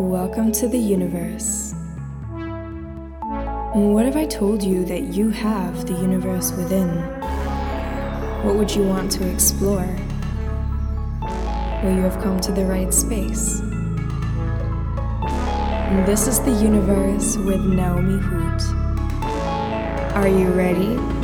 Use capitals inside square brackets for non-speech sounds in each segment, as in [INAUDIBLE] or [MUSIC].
Welcome to the universe. What if I told you that you have the universe within? What would you want to explore? Well, you have come to the right space. This is the universe with Naomi Hoot. Are you ready?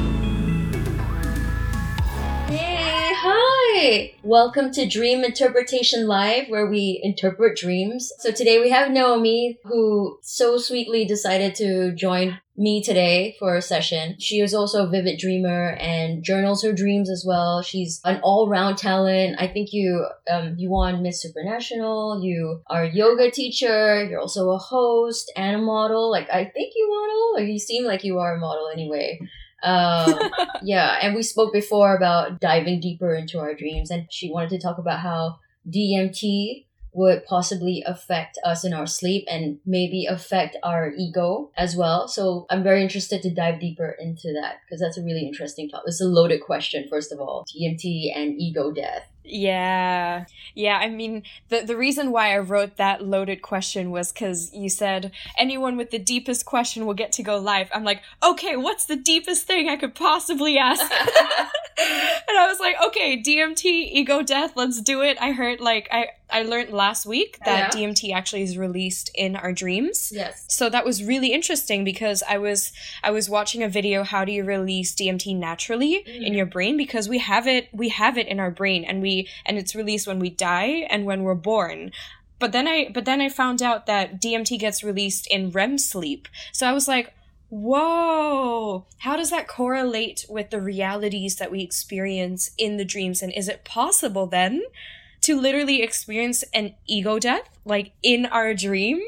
Hi! Welcome to Dream Interpretation Live, where we interpret dreams. So today we have Naomi, who so sweetly decided to join me today for a session. She is also a vivid dreamer and journals her dreams as well. She's an all-round talent. I think you um, you won Miss Supranational. You are a yoga teacher. You're also a host and a model. Like I think you model. Like you seem like you are a model anyway. Um, [LAUGHS] yeah, and we spoke before about diving deeper into our dreams, and she wanted to talk about how DMT would possibly affect us in our sleep and maybe affect our ego as well. So I'm very interested to dive deeper into that because that's a really interesting topic. It's a loaded question, first of all. DMT and ego death. Yeah. Yeah, I mean, the the reason why I wrote that loaded question was cuz you said anyone with the deepest question will get to go live. I'm like, "Okay, what's the deepest thing I could possibly ask?" [LAUGHS] [LAUGHS] and I was like, "Okay, DMT, ego death, let's do it." I heard like I I learned last week that Yeah. DMT actually is released in our dreams. Yes. So that was really interesting because I was I was watching a video how do you release DMT naturally in mm. your brain because we have it we have it in our brain and we and it's released when we die and when we're born. But then I but then I found out that DMT gets released in REM sleep. So I was like, "Whoa, how does that correlate with the realities that we experience in the dreams and is it possible then to literally experience an ego death like in our dream?"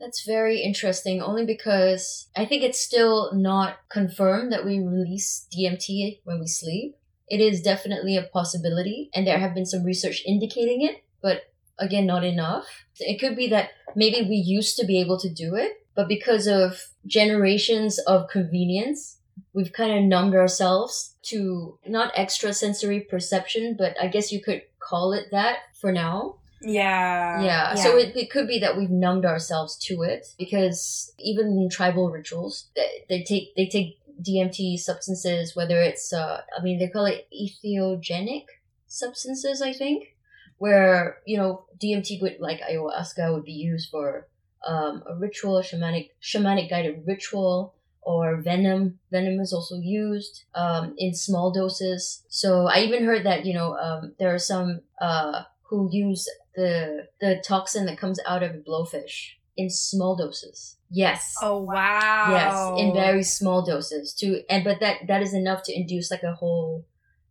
That's very interesting, only because I think it's still not confirmed that we release DMT when we sleep. It is definitely a possibility, and there have been some research indicating it, but again, not enough. It could be that maybe we used to be able to do it, but because of generations of convenience, we've kind of numbed ourselves to not extrasensory perception, but I guess you could call it that for now. Yeah. Yeah, so it, it could be that we've numbed ourselves to it because even in tribal rituals, they, they take they take DMT substances, whether it's uh, I mean they call it entheogenic substances, I think, where you know DMT would like ayahuasca would be used for um, a ritual, shamanic shamanic guided ritual, or venom. Venom is also used um, in small doses. So I even heard that you know um, there are some uh, who use the the toxin that comes out of blowfish in small doses. Yes. Oh wow. Yes, in very small doses too, and but that that is enough to induce like a whole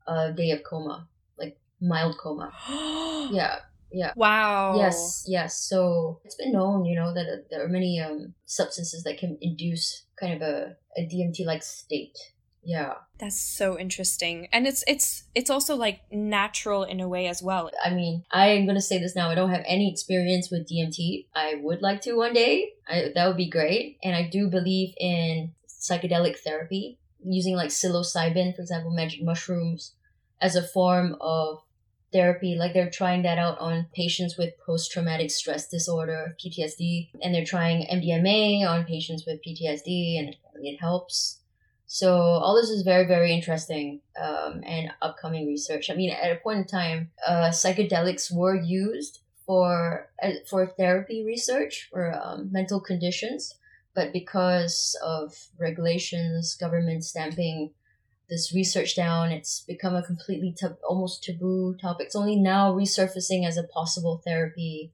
uh, day of coma, like mild coma. [GASPS] Yeah, yeah. Wow. Yes, yes. So it's been known, you know, that uh, there are many um, substances that can induce kind of a, a DMT like state. Yeah. That's so interesting. And it's it's it's also like natural in a way as well. I mean, I am going to say this now. I don't have any experience with DMT. I would like to one day. I, that would be great. And I do believe in psychedelic therapy using like psilocybin, for example, magic mushrooms as a form of therapy. Like they're trying that out on patients with post traumatic stress disorder, PTSD, and they're trying MDMA on patients with PTSD, and it helps. So all this is very, very interesting um, and upcoming research. I mean, at a point in time, uh, psychedelics were used for uh, for therapy research for um, mental conditions, but because of regulations, government stamping this research down, it's become a completely tab- almost taboo topic. It's only now resurfacing as a possible therapy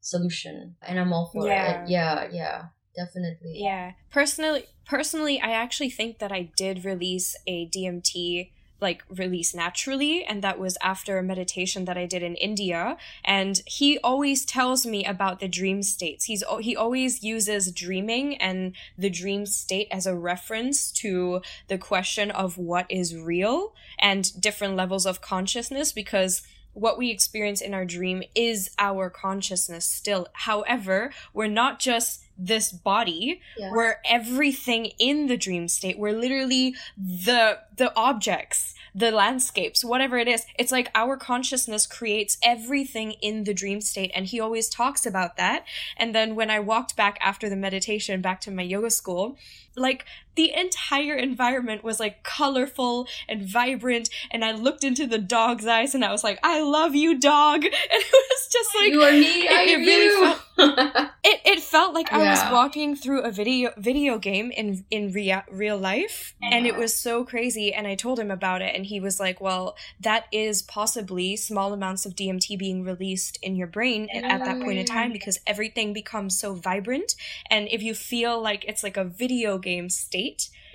solution, and I'm all for Yeah. it. Yeah, yeah, definitely. Yeah. Personally personally I actually think that I did release a DMT like release naturally and that was after a meditation that I did in India. And he always tells me about the dream states. He's he always uses dreaming and the dream state as a reference to the question of what is real and different levels of consciousness because what we experience in our dream is our consciousness still. However we're not just this body Yeah. where everything in the dream state where literally the the objects the landscapes whatever it is it's like our consciousness creates everything in the dream state and he always talks about that and then when i walked back after the meditation back to my yoga school like the entire environment was like colorful and vibrant and i looked into the dog's eyes and i was like i love you dog. [LAUGHS] And it was just like you are me, I it really you. [LAUGHS] it, it felt like I was walking through a video video game in in rea- real life and it was so crazy and I told him about it and he was like well that is possibly small amounts of DMT being released in your brain at that point in time because everything becomes so vibrant and if you feel like it's like a video game state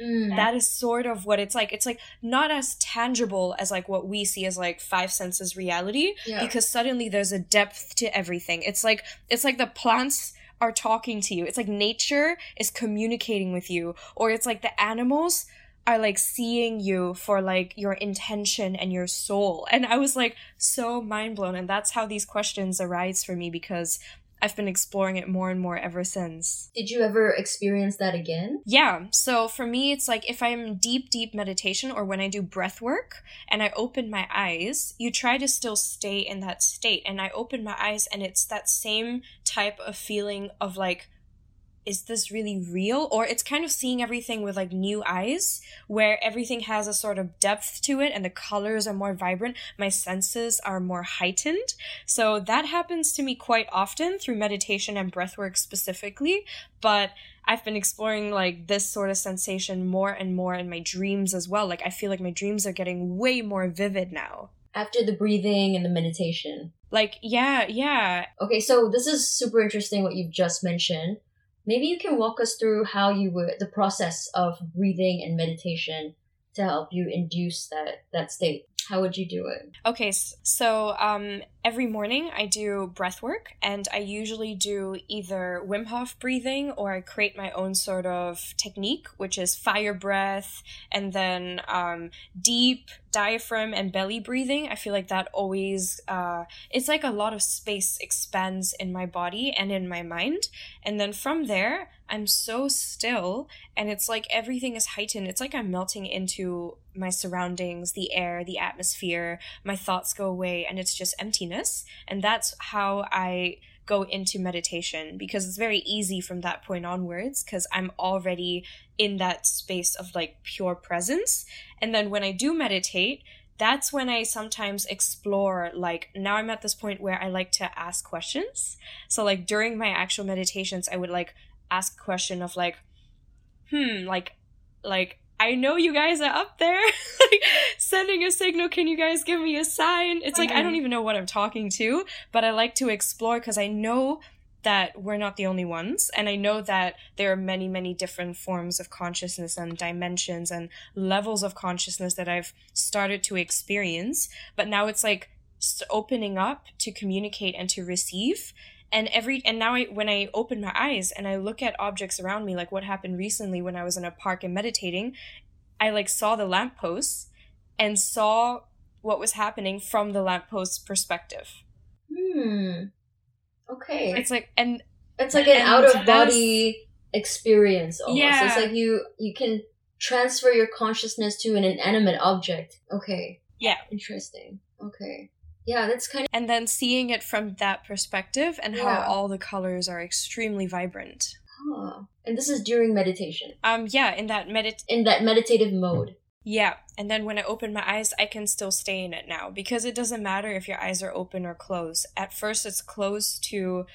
Mm. that is sort of what it's like. It's like not as tangible as like what we see as like five senses reality Yeah. because suddenly there's a depth to everything. It's like it's like the plants are talking to you. It's like nature is communicating with you or it's like the animals are like seeing you for like your intention and your soul. And i was like so mind blown. And that's how these questions arise for me because i've been exploring it more and more ever since Did you ever experience that again? yeah. So for me, it's like if I'm deep, deep meditation or when I do breath work and I open my eyes, you try to still stay in that state. And I open my eyes and it's that same type of feeling of like, is this really real? Or it's kind of seeing everything with like new eyes where everything has a sort of depth to it and the colors are more vibrant. My senses are more heightened. So that happens to me quite often through meditation and breath work specifically. But I've been exploring like this sort of sensation more and more in my dreams as well. Like I feel like my dreams are getting way more vivid now. After the breathing and the meditation. Like yeah, yeah. Okay, so this is super interesting what you've just mentioned. Maybe you can walk us through how you would the process of breathing and meditation to help you induce that that state. How would you do it? Okay, so um every morning I do breath work and I usually do either Wim Hof breathing or I create my own sort of technique, which is fire breath and then um deep diaphragm and belly breathing. I feel like that always uh it's like a lot of space expands in my body and in my mind. And then from there, I'm so still and it's like everything is heightened. It's like I'm melting into my surroundings, the air, the atmosphere. My thoughts go away and it's just emptiness. And that's how I go into meditation because it's very easy from that point onwards because I'm already in that space of like pure presence. And then when I do meditate, that's when I sometimes explore like now I'm at this point where I like to ask questions. So like during my actual meditations I would like ask a question of like hmm like like I know you guys are up there. [LAUGHS] Like sending a signal can you guys give me a sign? It's like I don't Mhm. even know what I'm talking to but I like to explore cuz I know that we're not the only ones and I know that there are many many different forms of consciousness and dimensions and levels of consciousness that I've started to experience. But now it's like opening up to communicate and to receive and every and now I when I open my eyes and I look at objects around me like what happened recently when I was in a park and meditating I like saw the lampposts and saw what was happening from the lampost's perspective Hmm. Okay. it's like and It's like an out of body experience almost. Yeah. It's like you you can transfer your consciousness to an inanimate object. Okay. Yeah. Interesting. Okay. Yeah, that's kind of and then seeing it from that perspective and Yeah. how all the colors are extremely vibrant huh. And this is during meditation. um yeah in that medit In that meditative mode. Yeah, and then when I open my eyes, I can still stay in it now because it doesn't matter if your eyes are open or closed. At first, it's closed to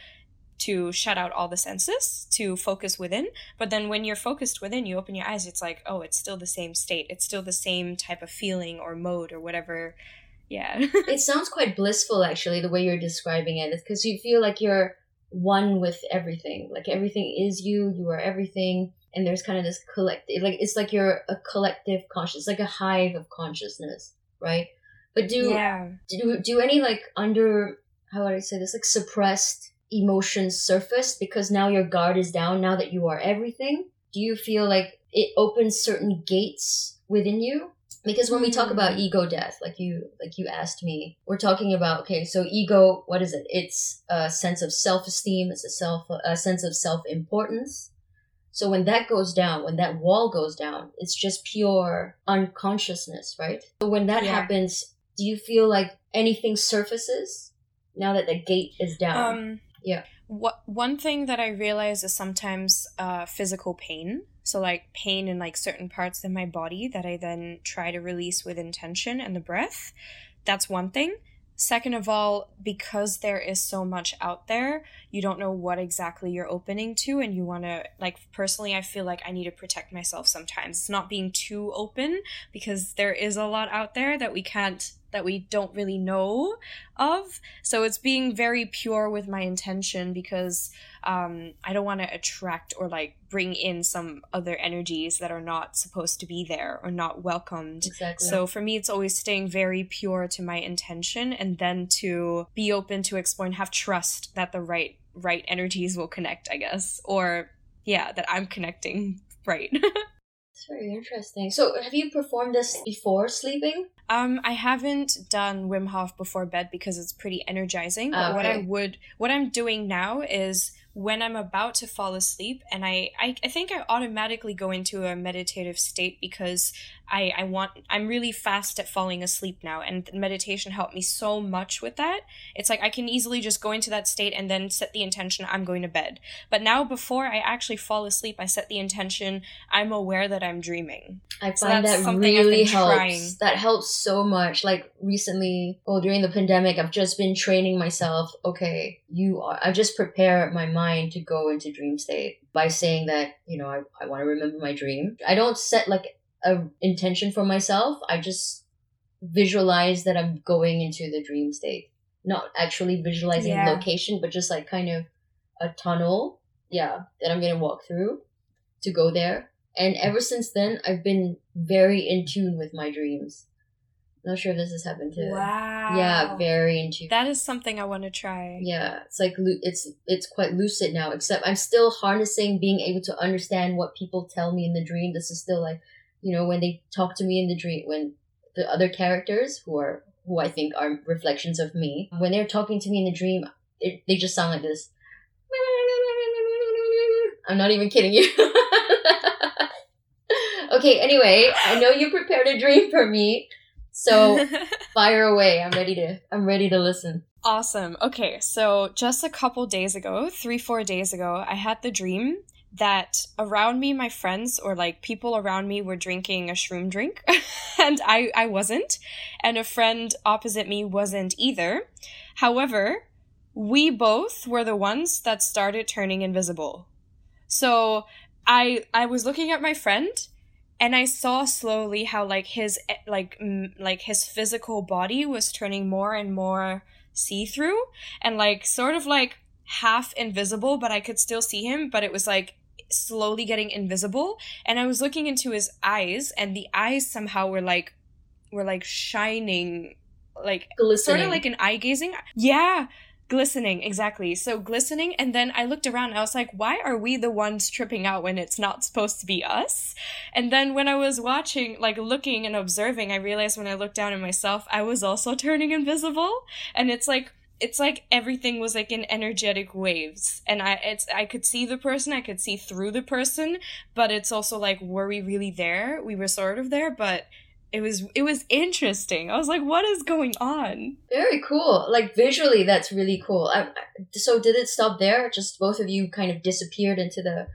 to shut out all the senses to focus within, but then when you're focused within, you open your eyes. It's like, oh, it's still the same state. It's still the same type of feeling or mode or whatever. Yeah. it sounds quite blissful actually the way you're describing it. It's because you feel like you're one with everything. Like everything is you, you are everything. And there's kind of this collective, like it's like you're a collective conscious, like a hive of consciousness, right? But do yeah. do do any like under how would I say this like suppressed emotions surface because now your guard is down now that you are everything? Do you feel like it opens certain gates within you because when we talk about Hmm. ego death like you like you asked me we're talking about okay so ego what is it it's a sense of self-esteem it's a self a sense of self-importance so when that goes down when that wall goes down it's just pure unconsciousness right so when that Yeah. happens do you feel like anything surfaces now that the gate is down Um, Yeah. What one thing that I realize is sometimes uh, physical pain. So like pain in like certain parts of my body that I then try to release with intention and the breath. That's one thing. Second of all, because there is so much out there, you don't know what exactly you're opening to, and you want to, like, personally, I feel like I need to protect myself sometimes. It's not being too open because there is a lot out there that we can't, that we don't really know of. So it's being very pure with my intention because um, I don't want to attract or like bring in some other energies that are not supposed to be there or not welcomed. exactly So for me, it's always staying very pure to my intention and then to be open to explore and have trust that the right right energies will connect, I guess. Or yeah, that I'm connecting [LAUGHS] right. [LAUGHS] it's very interesting so have you performed this before sleeping Um, I haven't done Wim Hof before bed because it's pretty energizing. But what I would, what I'm doing now is when I'm about to fall asleep, and I, I, I think I automatically go into a meditative state because I, I want, I'm really fast at falling asleep now, and meditation helped me so much with that. It's like I can easily just go into that state and then set the intention I'm going to bed. But now, before I actually fall asleep, I set the intention I'm aware that I'm dreaming. I So find that really helps. trying. That helps so much. Like recently, well, during the pandemic, I've just been training myself. Okay, you are. I just prepare my mind to go into dream state by saying that you know I, I want to remember my dream. I don't set like a intention for myself. I just visualize that I'm going into the dream state. Not actually visualizing Yeah. location, but just like kind of a tunnel. Yeah, that I'm gonna walk through to go there. And ever since then, I've been very in tune with my dreams. Not sure if this has happened to. Wow. Yeah, very in tune. That is something I want to try. yeah, it's like it's it's quite lucid now. Except I'm still harnessing being able to understand what people tell me in the dream. This is still like, you know, when they talk to me in the dream, when the other characters who are who I think are reflections of me, when they're talking to me in the dream, it, they just sound like this. I'm not even kidding you. [LAUGHS] okay, anyway, I know you prepared a dream for me. So [LAUGHS] fire away. I'm ready to I'm ready to listen. awesome. Okay, so just a couple days ago, three, four days ago, I had the dream that around me, my friends or like people around me were drinking a shroom drink, [LAUGHS] and I, I wasn't, and a friend opposite me wasn't either. However, we both were the ones that started turning invisible. So I I was looking at my friend and I saw slowly how like his eh, like mm, like his physical body was turning more and more see through and like sort of like half invisible, but I could still see him, but it was like slowly getting invisible. And I was looking into his eyes, and the eyes somehow were like were like shining, like Glistening. sort of like an eye gazing. Yeah, glistening exactly. So glistening, and then I looked around. And I was like, why are we the ones tripping out when it's not supposed to be us? And then when I was watching, like looking and observing, I realized when I looked down at myself, I was also [LAUGHS] turning invisible, and it's like. It's like everything was like in energetic waves, and I it's I could see the person, I could see through the person, but it's also like, were we really there? We were sort of there, but it was it was interesting. I was like, what is going on? Very cool. Like visually, that's really cool. I, so did it stop there? Just both of you kind of disappeared into the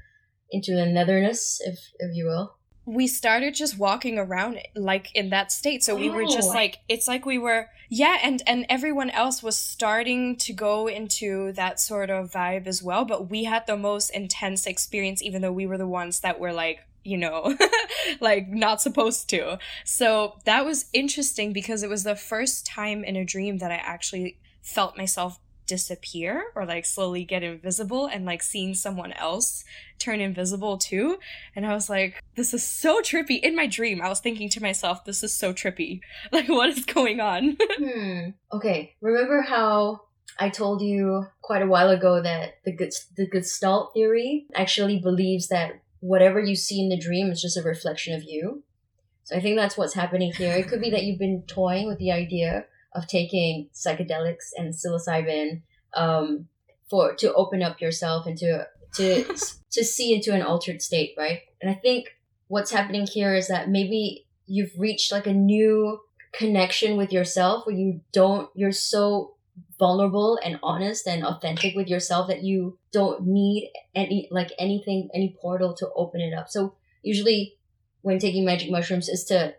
into the netherness, if if you will. We started just walking around like in that state. So we were just Oh. like it's like we were yeah and and everyone else was starting to go into that sort of vibe as well. But we had the most intense experience even though we were the ones that were like you know [LAUGHS] like not supposed to. So that was interesting because it was the first time in a dream that i actually felt myself disappear or like slowly get invisible and like seeing someone else turn invisible too and I was like, this is so trippy. In my dream, I was thinking to myself, this is so trippy. [LAUGHS] Like, what is going on? [LAUGHS] Hmm. Okay. Remember how I told you quite a while ago that the the Gestalt theory actually believes that whatever you see in the dream is just a reflection of you. So I think that's what's happening here. It could be that you've been toying with the idea of taking psychedelics and psilocybin um, for to open up yourself and to to [LAUGHS] to see into an altered state, right? And I think what's happening here is that maybe you've reached like a new connection with yourself where you don't you're so vulnerable and honest and authentic with yourself that you don't need any like anything any portal to open it up so usually when taking magic mushrooms is to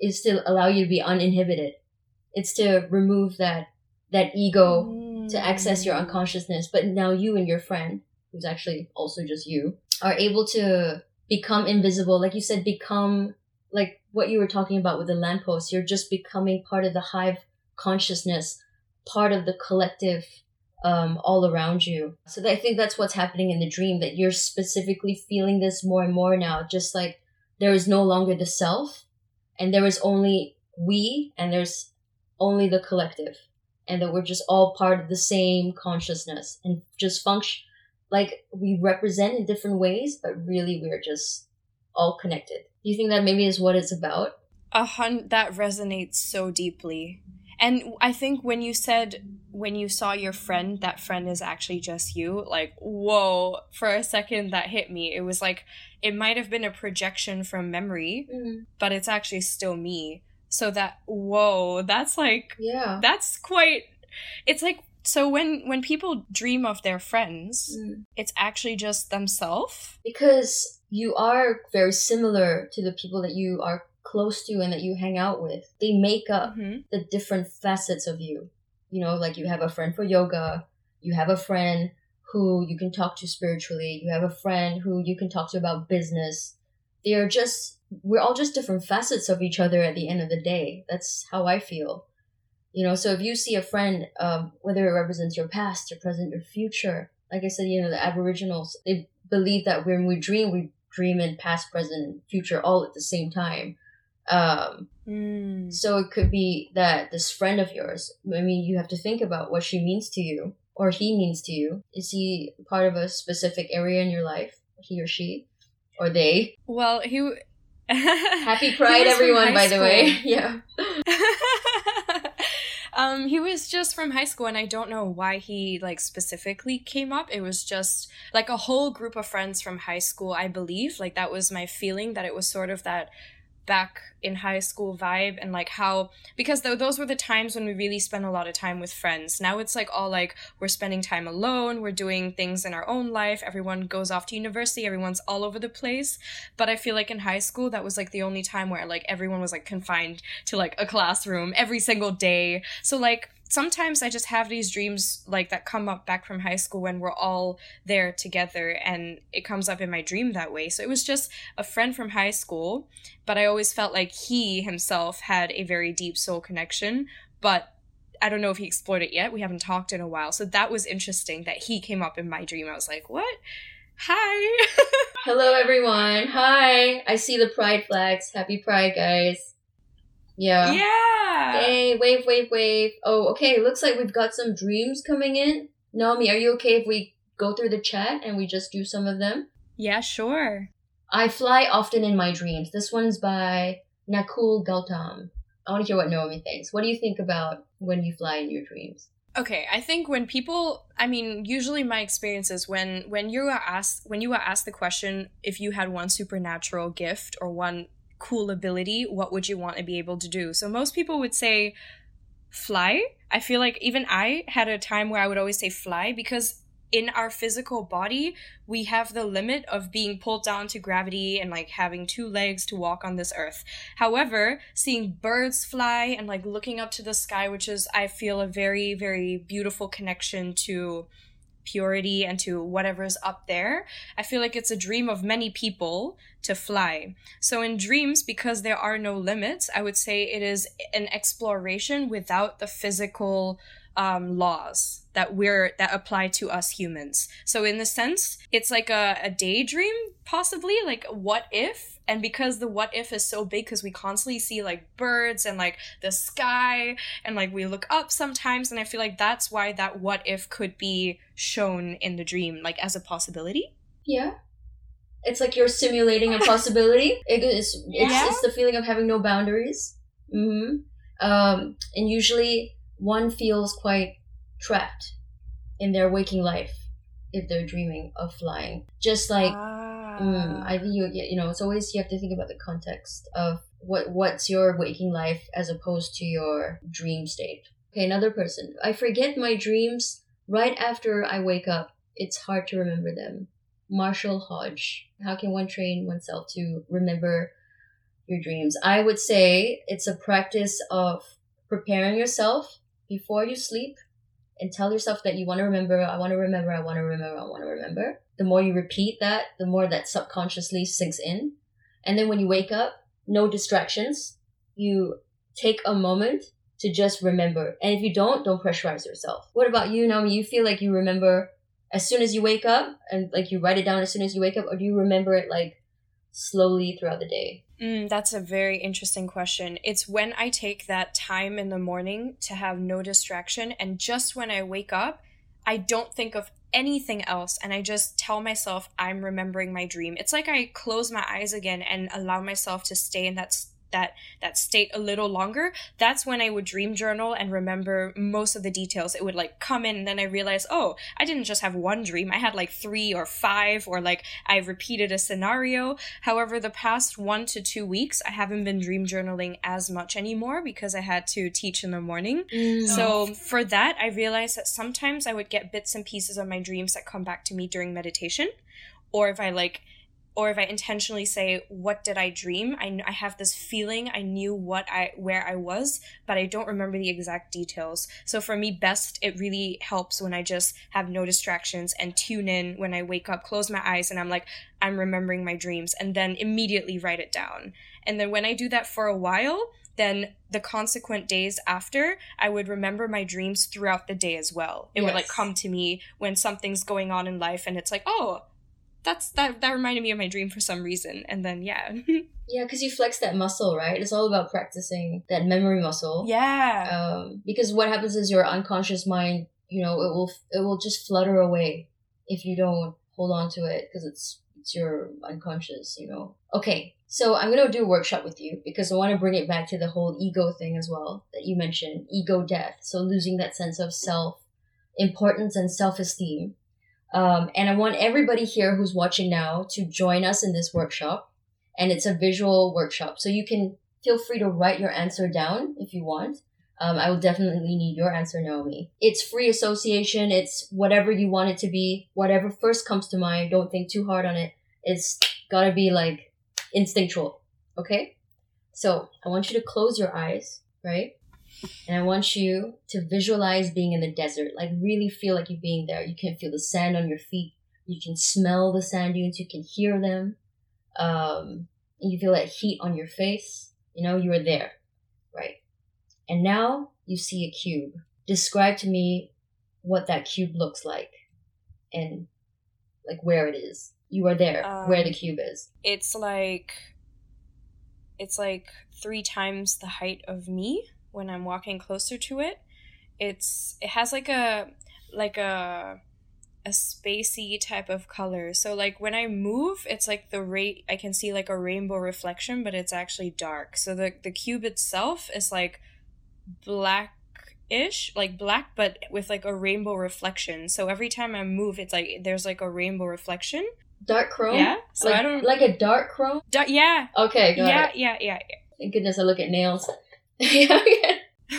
is to allow you to be uninhibited it's to remove that that ego mm. to access your unconsciousness but now you and your friend who's actually also just you are able to become invisible like you said become like what you were talking about with the lamppost you're just becoming part of the hive consciousness part of the collective um, all around you. So I think that's what's happening in the dream that you're specifically feeling this more and more now. Just like there is no longer the self, and there is only we, and there's only the collective, and that we're just all part of the same consciousness and just function like we represent in different ways, but really we're just all connected. Do you think that maybe is what it's about? A hun that resonates so deeply and I think when you said when you saw your friend, that friend is actually just you, like, whoa, for a second that hit me. It was like it might have been a projection from memory, mm. but it's actually still me. So that whoa, that's like Yeah. That's quite it's like so when when people dream of their friends, mm. it's actually just themselves because you are very similar to the people that you are close to and that you hang out with, they make up mm-hmm. the different facets of you. You know, like you have a friend for yoga, you have a friend who you can talk to spiritually, you have a friend who you can talk to about business. They are just, we're all just different facets of each other at the end of the day. That's how I feel. You know, so if you see a friend, um, whether it represents your past, your present, your future, like I said, you know, the Aboriginals, they believe that when we dream, we dream in past, present, and future all at the same time. Um, mm. So it could be that this friend of yours, I mean, you have to think about what she means to you or he means to you. Is he part of a specific area in your life, he or she, or they? Well, he. [LAUGHS] Happy Pride, everyone, by school. the way. [LAUGHS] Yeah. [LAUGHS] um, he was just from high school, and I don't know why he like specifically came up. It was just like a whole group of friends from high school, I believe. Like that was my feeling that it was sort of that back in high school vibe and like how because th- those were the times when we really spent a lot of time with friends. Now it's like all like we're spending time alone we're doing things in our own life everyone goes off to university everyone's all over the place. But i feel like in high school that was like the only time where like everyone was like confined to like a classroom every single day. So like sometimes I just have these dreams like that come up back from high school when we're all there together and it comes up in my dream that way. So it was just a friend from high school, but I always felt like he himself had a very deep soul connection, but I don't know if he explored it yet. We haven't talked in a while. So that was interesting that he came up in my dream. I was like, "What? Hi." [LAUGHS] Hello everyone. Hi. I see the pride flags. Happy pride, guys. Yeah. Yeah. Hey, wave, wave, wave. Oh, okay. Looks like we've got some dreams coming in. Naomi, are you okay if we go through the chat and we just do some of them? Yeah, sure. I fly often in my dreams. This one's by Nakul Gautam. I want to hear what Naomi thinks. What do you think about when you fly in your dreams? Okay, I think when people, I mean, usually my experience is when when you are asked when you are asked the question if you had one supernatural gift or one cool ability, what would you want to be able to do? So most people would say fly. I feel like even I had a time where I would always say fly because in our physical body, we have the limit of being pulled down to gravity and like having two legs to walk on this earth. However, seeing birds fly and like looking up to the sky, which is, I feel, a very, very beautiful connection to purity and to whatever is up there. I feel like it's a dream of many people to fly. So in dreams, because there are no limits, I would say it is an exploration without the physical um, laws that we're that apply to us humans. So in the sense, it's like a, a daydream, possibly like what if? And because the what if is so big, because we constantly see like birds and like the sky, and like we look up sometimes, and I feel like that's why that what if could be shown in the dream, like as a possibility. Yeah. It's like you're simulating a possibility. [LAUGHS] It is. It's, Yeah. it's the feeling of having no boundaries. hmm Um, and usually one feels quite trapped in their waking life if they're dreaming of flying. Just like Ah. Mm, I think you you know it's always you have to think about the context of what what's your waking life as opposed to your dream state. Okay, another person. I forget my dreams right after I wake up. It's hard to remember them. Marshall Hodge. How can one train oneself to remember your dreams? I would say it's a practice of preparing yourself before you sleep and tell yourself that you want to remember, I want to remember, I want to remember, I want to remember. The more you repeat that, the more that subconsciously sinks in. And then when you wake up, no distractions. You take a moment to just remember. And if you don't, don't pressurize yourself. What about you, Naomi? You feel like you remember as soon as you wake up and like you write it down as soon as you wake up, or do you remember it like slowly throughout the day? Mm, that's a very interesting question. It's when I take that time in the morning to have no distraction, and just when I wake up, I don't think of anything else, and I just tell myself I'm remembering my dream. It's like I close my eyes again and allow myself to stay in that that that state a little longer. That's when I would dream journal and remember most of the details. It would like come in, and then I realized oh, I didn't just have one dream. I had like three or five, or like I repeated a scenario. However, the past one to two weeks, I haven't been dream journaling as much anymore because I had to teach in the morning. Mm. So for that, I realized that sometimes I would get bits and pieces of my dreams that come back to me during meditation, or if I like, or if I intentionally say, "What did I dream?" I, I have this feeling I knew what I where I was, but I don't remember the exact details. So for me, best it really helps when I just have no distractions and tune in when I wake up, close my eyes, and I'm like, I'm remembering my dreams, and then immediately write it down. And then when I do that for a while, then the consequent days after, I would remember my dreams throughout the day as well. It would like come to me when something's going on in life and it's like, oh, that's that that reminded me of my dream for some reason. And then yeah. [LAUGHS] Yeah, because you flex that muscle, right? It's all about practicing that memory muscle. yeah. um, because what happens is your unconscious mind you know it will it will just flutter away if you don't hold on to it because it's it's your unconscious you know okay so i'm going to do a workshop with you because i want to bring it back to the whole ego thing as well that you mentioned ego death so losing that sense of self importance and self-esteem um, and i want everybody here who's watching now to join us in this workshop and it's a visual workshop so you can feel free to write your answer down if you want um, I will definitely need your answer, Naomi. It's free association. It's whatever you want it to be. Whatever first comes to mind. Don't think too hard on it. It's gotta be like instinctual. Okay? So I want you to close your eyes, right? And I want you to visualize being in the desert. Like really feel like you're being there. You can feel the sand on your feet. You can smell the sand dunes. You can hear them. Um, and you feel that heat on your face. You know, you are there, right? And now you see a cube. Describe to me what that cube looks like and like where it is. You are there, where the Um, cube is. it's like it's like three times the height of me when I'm walking closer to it. It's it has like a like a a spacey type of color. So like when I move, it's like the rate I can see like a rainbow reflection, but it's actually dark. So the the cube itself is like blackish, like black, but with like a rainbow reflection. So every time I move, it's like there's like a rainbow reflection. Dark chrome? Yeah. So like, I don't like a dark chrome? Da- yeah, Okay, yeah, yeah, yeah, Thank goodness I look at nails. [LAUGHS] yeah, [LAUGHS]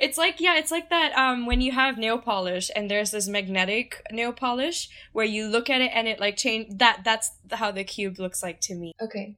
it's like yeah, it's like that um when you have nail polish and there's this magnetic nail polish where you look at it and it like change that that's how the cube looks like to me. Okay.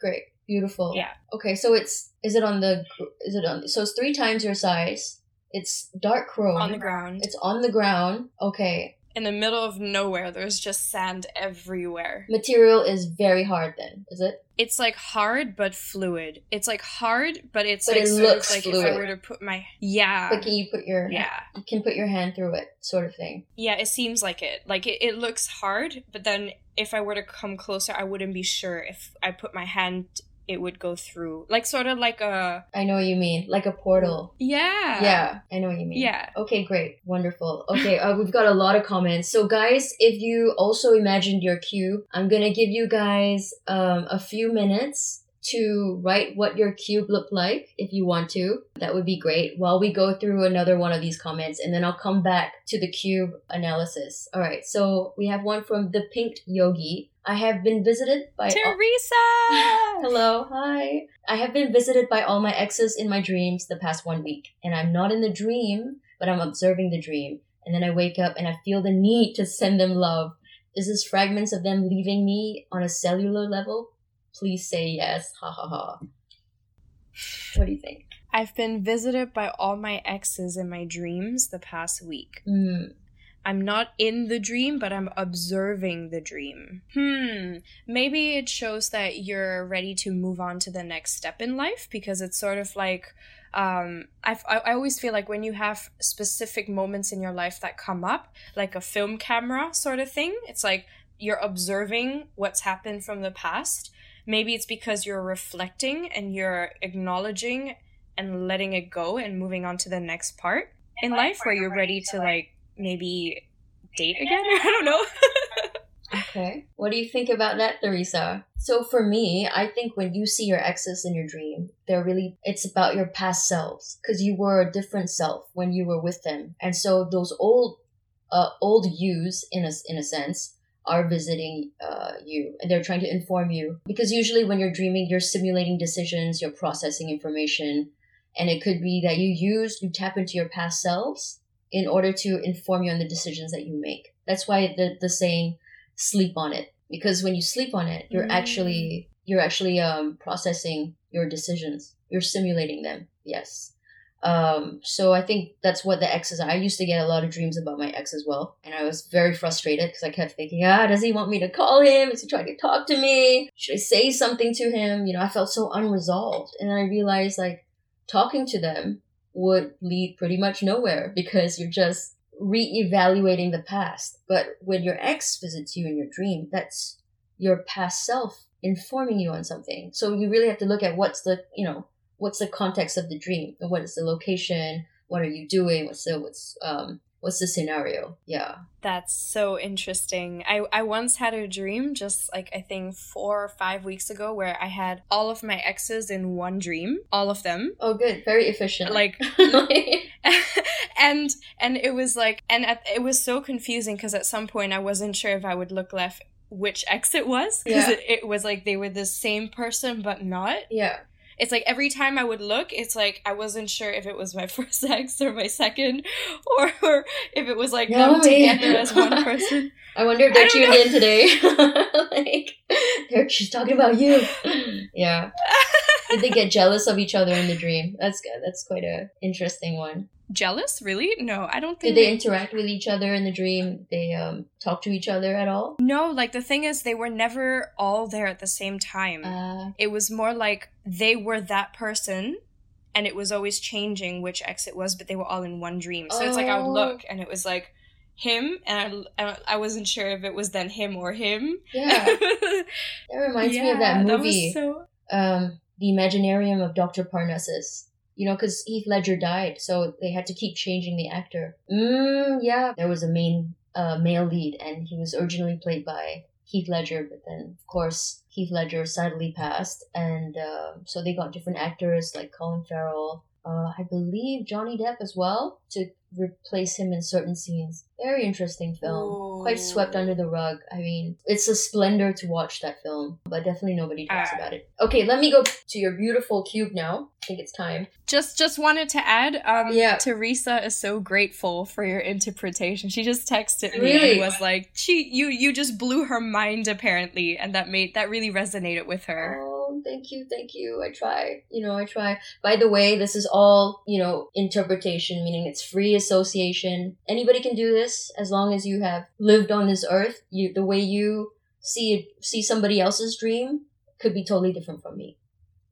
Great. Beautiful. Yeah. Okay, so it's is it on the is it on so it's three times your size. It's dark chrome. On the ground. It's on the ground. Okay. In the middle of nowhere. There's just sand everywhere. Material is very hard then, is it? It's like hard but fluid. It's like hard, but it's But like it looks like fluid. if I were to put my yeah But can you put your yeah you can put your hand through it, sort of thing. yeah. It seems like it. Like it, it looks hard, but then if I were to come closer, I wouldn't be sure if I put my hand it would go through. Like sort of like a I know what you mean. Like a portal. yeah. Yeah, I know what you mean. Yeah. Okay, great. Wonderful. Okay, uh, we've got a lot of comments. So, guys, if you also imagined your cube, I'm going to give you guys um, a few minutes to write what your cube looked like if you want to. That would be great while we go through another one of these comments and then I'll come back to the cube analysis. All right, so we have one from the Pink Yogi. I have been visited by. Teresa. [LAUGHS] Hello, hi. I have been visited by all my exes in my dreams the past one week, and I'm not in the dream, but I'm observing the dream. And then I wake up and I feel the need to send them love. Is this fragments of them leaving me on a cellular level? Please say yes. Ha ha ha. What do you think? I've been visited by all my exes in my dreams the past week. Mm, I'm not in the dream, but I'm observing the dream. Hmm. Maybe it shows that you're ready to move on to the next step in life because it's sort of like, um, I've, I, I always feel like when you have specific moments in your life that come up, like a film camera sort of thing, it's like you're observing what's happened from the past. Maybe it's because you're reflecting and you're acknowledging and letting it go and moving on to the next part in life where you're ready to like maybe date again. [LAUGHS] I don't know. okay. What do you think about that, Theresa? So for me, I think when you see your exes in your dream, they're really, it's about your past selves because you were a different self when you were with them. And so those old, uh, old yous in a, in a sense, are visiting uh, you and they're trying to inform you because usually when you're dreaming you're simulating decisions you're processing information and it could be that you use you tap into your past selves in order to inform you on the decisions that you make that's why the, the saying sleep on it because when you sleep on it you're Mm. actually you're actually um, processing your decisions you're simulating them yes um, so I think that's what the exes are. I used to get a lot of dreams about my ex as well. And I was very frustrated because I kept thinking, ah, does he want me to call him? Is he trying to talk to me? Should I say something to him? You know, I felt so unresolved. And I realized like talking to them would lead pretty much nowhere because you're just re-evaluating the past. But when your ex visits you in your dream, that's your past self informing you on something. So you really have to look at what's the, you know, what's the context of the dream what is the location what are you doing what's the what's um what's the scenario yeah That's so interesting. I, I once had a dream, just like I think four or five weeks ago, where I had all of my exes in one dream, all of them. oh good very efficient Like, [LAUGHS] [LAUGHS] and and it was like, and at, it was so confusing because at some point I wasn't sure if I would look left which ex it was because Yeah. it, it was like they were the same person but not. yeah It's like every time I would look, it's like I wasn't sure if it was my [LAUGHS] first ex or my second, or, or if it was like them Yummy. together as one [LAUGHS] person. i wonder if they're tuned know. in today [LAUGHS] like they're she's talking about you yeah they get jealous of each other in the dream that's good that's quite a interesting one Jealous? Really? No, I don't did think they interact with each other in the dream they um talk to each other at all No, like the thing is, they were never all there at the same time. uh it was more like they were that person, and it was always changing which ex it was, but they were all in one dream. So it's like I would Oh. look, and it was like him, and I, I, wasn't sure if it was then him or him. yeah [LAUGHS] that reminds me of that Yeah, movie was so... um, the Imaginarium of Dr. Parnassus. You know, because Heath Ledger died, so they had to keep changing the actor. Mm, yeah. There was a main uh, male lead, and he was originally played by Heath Ledger, but then, of course, Heath Ledger sadly passed, and uh, so they got different actors like Colin Farrell, uh, I believe Johnny Depp as well, to replace him in certain scenes. Very interesting film. Quite swept under the rug. I mean, it's a splendor to watch that film, but definitely nobody talks Ah. about it. Okay, let me go to your beautiful cube now. I think it's time. Just just wanted to add, um, Yeah. Teresa is so grateful for your interpretation. She just texted me Really? and was like, "She, you, you just blew her mind apparently," and that made that really resonated with her. Thank you, thank you. I try. You know, I try. By the way, this is all, you know, interpretation, meaning it's free association. Anybody can do this as long as you have lived on this earth. You the way you see it, see somebody else's dream could be totally different from me.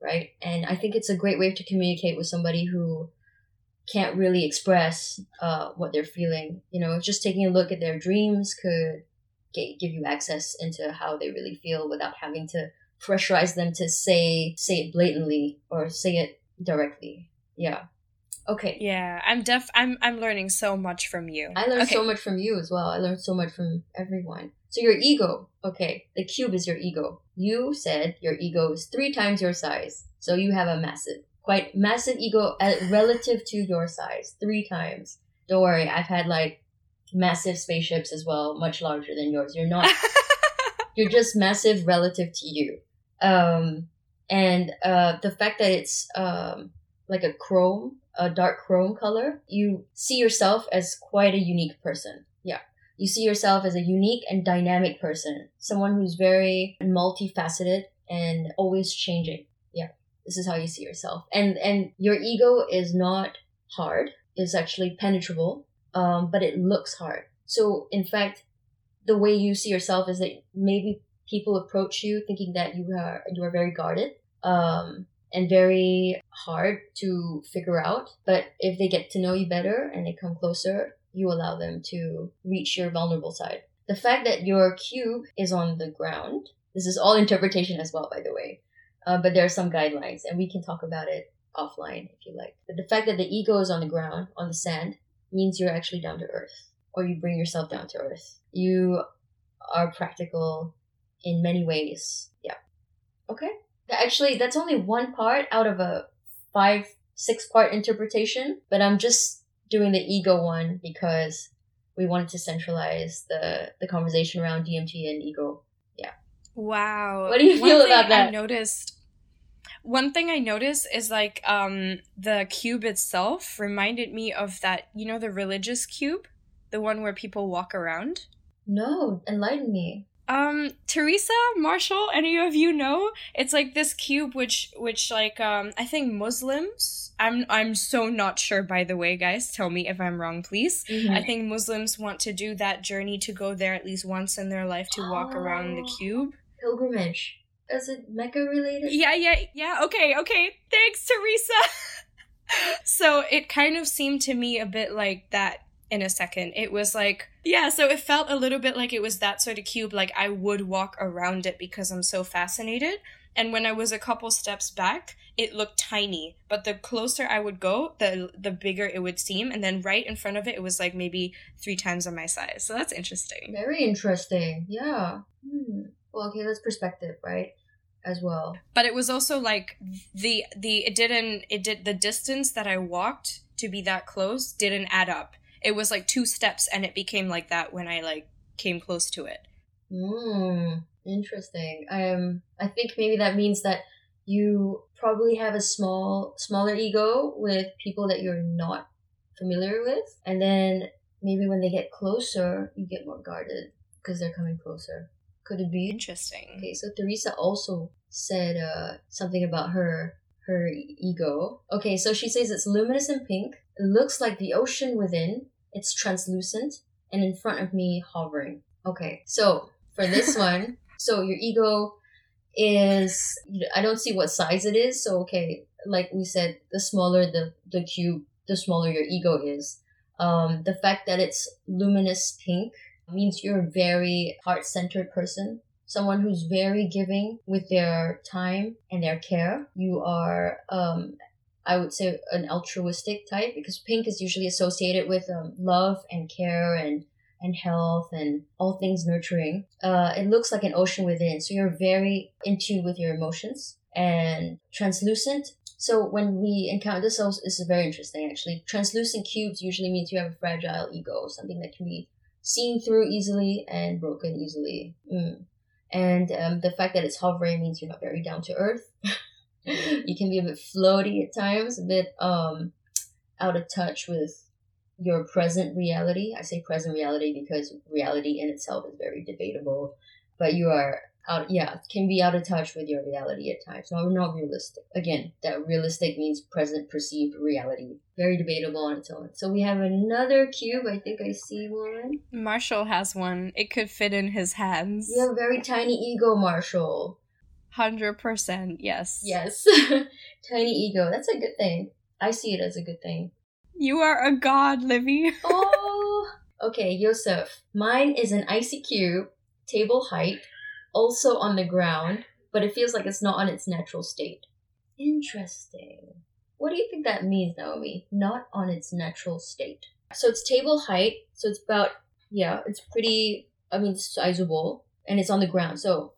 Right? And I think it's a great way to communicate with somebody who can't really express uh, what they're feeling. You know, just taking a look at their dreams could give you access into how they really feel without having to pressurize them to say say it blatantly or say it directly. Yeah. Okay. Yeah, I'm def. I'm I'm learning so much from you. I learned Okay. so much from you as well. I learned so much from everyone. So your ego, okay, the cube is your ego. You said your ego is three times your size. So you have a massive, quite massive ego uh, relative to your size, three times. Don't worry, I've had like massive spaceships as well, much larger than yours. You're not [LAUGHS] you're just massive relative to you. Um, and uh, the fact that it's um, like a chrome, a dark chrome color, you see yourself as quite a unique person. Yeah. You see yourself as a unique and dynamic person, someone who's very multifaceted and always changing. Yeah. This is how you see yourself. And and your ego is not hard. It's actually penetrable. Um, but it looks hard. So in fact, the way you see yourself is that maybe people approach you thinking that you are you are very guarded um, and very hard to figure out. But if they get to know you better and they come closer, you allow them to reach your vulnerable side. The fact that your cube is on the ground, this is all interpretation as well, by the way. Uh, but there are some guidelines, and we can talk about it offline if you like. But the fact that the ego is on the ground, on the sand, means you're actually down to earth, or you bring yourself down to earth. You are practical in many ways. Yeah. Okay. Actually, that's only one part out of a five, six part interpretation, but I'm just doing the ego one because we wanted to centralize the, the conversation around DMT and ego. Yeah. Wow. What do you One feel about I that? noticed. One thing I noticed is like um the cube itself reminded me of that you know the religious cube, the one where people walk around. No, enlighten me. Um, Teresa, Marshall, any of you know? It's like this cube which which like um I think Muslims I'm I'm so not sure by the way, guys. Tell me if I'm wrong, please. Mm-hmm. I think Muslims want to do that journey to go there at least once in their life to walk around the Oh. cube. Pilgrimage. Is it Mecca related? Yeah, yeah, yeah. Okay, okay. Thanks, Teresa. [LAUGHS] so it kind of seemed to me a bit like that in a second. It was like, yeah, so it felt a little bit like it was that sort of cube, like I would walk around it because I'm so fascinated. And when I was a couple steps back, it looked tiny, but the closer I would go, the the bigger it would seem. And then right in front of it, it was like maybe three times of my size. So that's interesting. Very interesting. Yeah. Hmm. Well, okay, that's perspective, right? As well. but it was also like the the it didn't it did the distance that i walked to be that close didn't add up it was like two steps and it became like that when i like came close to it Hmm. Interesting. Um, I think maybe that means that you probably have a small, smaller ego with people that you're not familiar with, and then maybe when they get closer, you get more guarded because they're coming closer. Could it be? interesting Okay, so Teresa also said uh, something about her her ego. Okay, so she says it's luminous and pink. It looks like the ocean within. It's translucent and in front of me hovering. Okay, so for this [LAUGHS] one, so your ego is I don't see what size it is. So okay, like we said, the smaller the the cube, the smaller your ego is. Um, the fact that it's luminous pink means you're a very heart centered person. Someone who's very giving with their time and their care. You are, um, I would say, an altruistic type because pink is usually associated with um, love and care and and health and all things nurturing. Uh, it looks like an ocean within, so you're very in tune with your emotions and translucent. So when we encounter this, is very interesting actually. Translucent cubes usually means you have a fragile ego, something that can be seen through easily and broken easily. Mm. And um, the fact that it's hovering means you're not very down to earth. [LAUGHS] [LAUGHS] you can be a bit floaty at times, a bit um, out of touch with your present reality. I say present reality because reality in itself is very debatable, but you are out, yeah, can be out of touch with your reality at times. No, not realistic. Again, that realistic means present perceived reality. Very debatable on its own. So we have another cube. I think I see one. marshall has one it could fit in his hands You have a very tiny ego, Marshall. 100% yes Yes. [LAUGHS] tiny ego. That's a good thing. I see it as a good thing. you are a god livy [LAUGHS] Oh. Okay, Yosef. Mine is an icy cube, table height, also on the ground, but it feels like it's not on its natural state. Interesting. What do you think that means, Naomi? Not on its natural state. So it's table height. So it's about yeah, it's pretty. I mean, sizable, and it's on the ground. So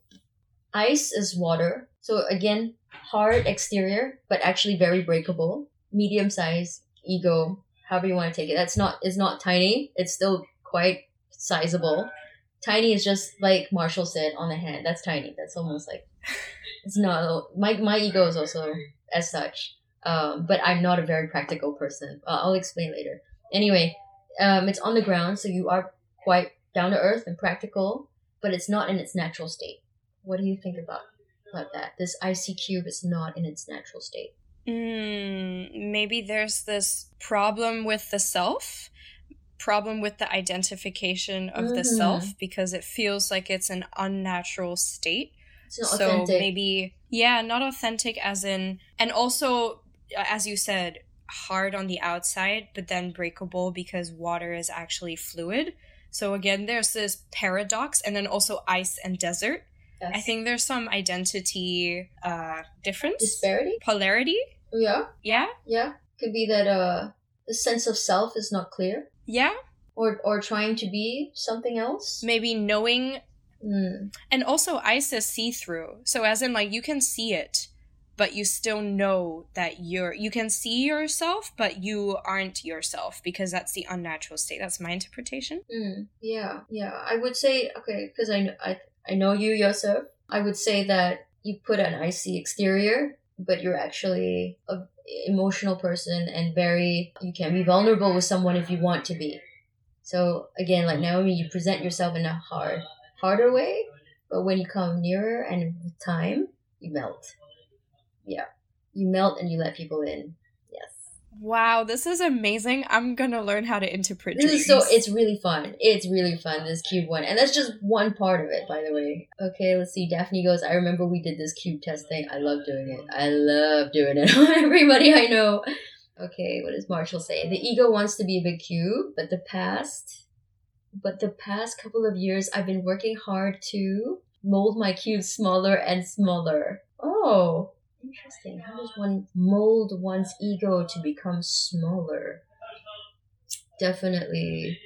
ice is water. So again, hard exterior, but actually very breakable. Medium size ego, however you want to take it. That's not. It's not tiny. It's still quite sizable. Tiny is just like Marshall said on the hand. That's tiny. That's almost like it's not. My my ego is also as such. Um, but I'm not a very practical person. Uh, I'll explain later. Anyway, um, it's on the ground, so you are quite down to earth and practical, but it's not in its natural state. What do you think about about that? This icy cube is not in its natural state. Mm, maybe there's this problem with the self, problem with the identification of mm-hmm. the self because it feels like it's an unnatural state. so authentic. maybe yeah, not authentic as in and also as you said, hard on the outside, but then breakable because water is actually fluid. So again, there's this paradox, and then also ice and desert. Yes. I think there's some identity uh, difference, disparity, polarity. Yeah, yeah, yeah. Could be that uh, the sense of self is not clear. Yeah, or or trying to be something else. Maybe knowing, mm. and also is see through. So as in, like you can see it, but you still know that you're you can see yourself but you aren't yourself because that's the unnatural state that's my interpretation mm, yeah yeah i would say okay because I, I i know you yourself i would say that you put an icy exterior but you're actually a emotional person and very you can be vulnerable with someone if you want to be. So again like naomi you present yourself in a hard harder way but when you come nearer and with time you melt. Yeah, you melt and you let people in. Wow, this is amazing. I'm gonna learn how to interpret this dreams. So it's really fun. It's really fun, this cube one. And that's just one part of it, by the way. Okay, let's see. Daphne goes, I remember we did this cube test thing. I love doing it. I love doing it on [LAUGHS] everybody I know. Okay, what does Marshall say? The ego wants to be a big cube, but the past but the past couple of years I've been working hard to mold my cube smaller and smaller. Oh, Interesting. How does one mold one's ego to become smaller? Definitely,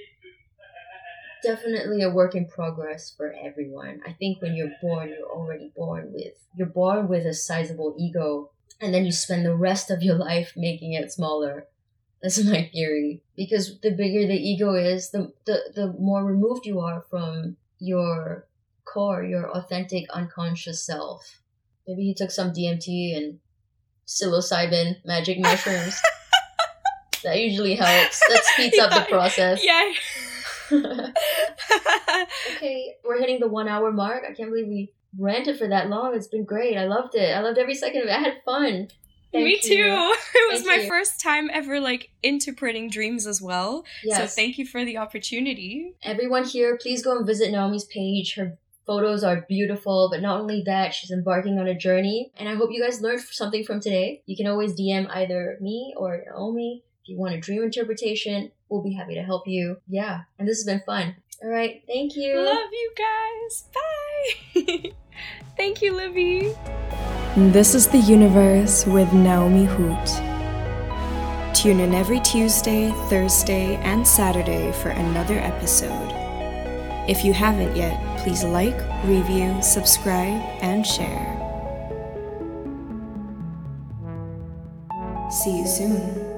definitely a work in progress for everyone. I think when you're born, you're already born with you're born with a sizable ego, and then you spend the rest of your [LAUGHS] life making it smaller. That's my theory. Because the bigger the ego is, the the, the more removed you are from your core, your authentic unconscious self. Maybe he took some DMT and psilocybin magic mushrooms. [LAUGHS] that usually helps. That speeds [LAUGHS] up the process. Yeah. [LAUGHS] okay, we're hitting the one hour mark. I can't believe we ranted for that long. It's been great. I loved it. I loved every second of it. I had fun. Thank Me too. It was thank my you. first time ever like interpreting dreams as well. Yes. So thank you for the opportunity. Everyone here, please go and visit Naomi's page. Her photos are beautiful, but not only that, she's embarking on a journey. And I hope you guys learned something from today. You can always DM either me or Naomi. If you want a dream interpretation, we'll be happy to help you. Yeah, and this has been fun. All right, thank you. Love you guys. Bye. [LAUGHS] thank you, Livy. This is the universe with Naomi Hoot. Tune in every Tuesday, Thursday, and Saturday for another episode. If you haven't yet, please like, review, subscribe, and share. See you soon.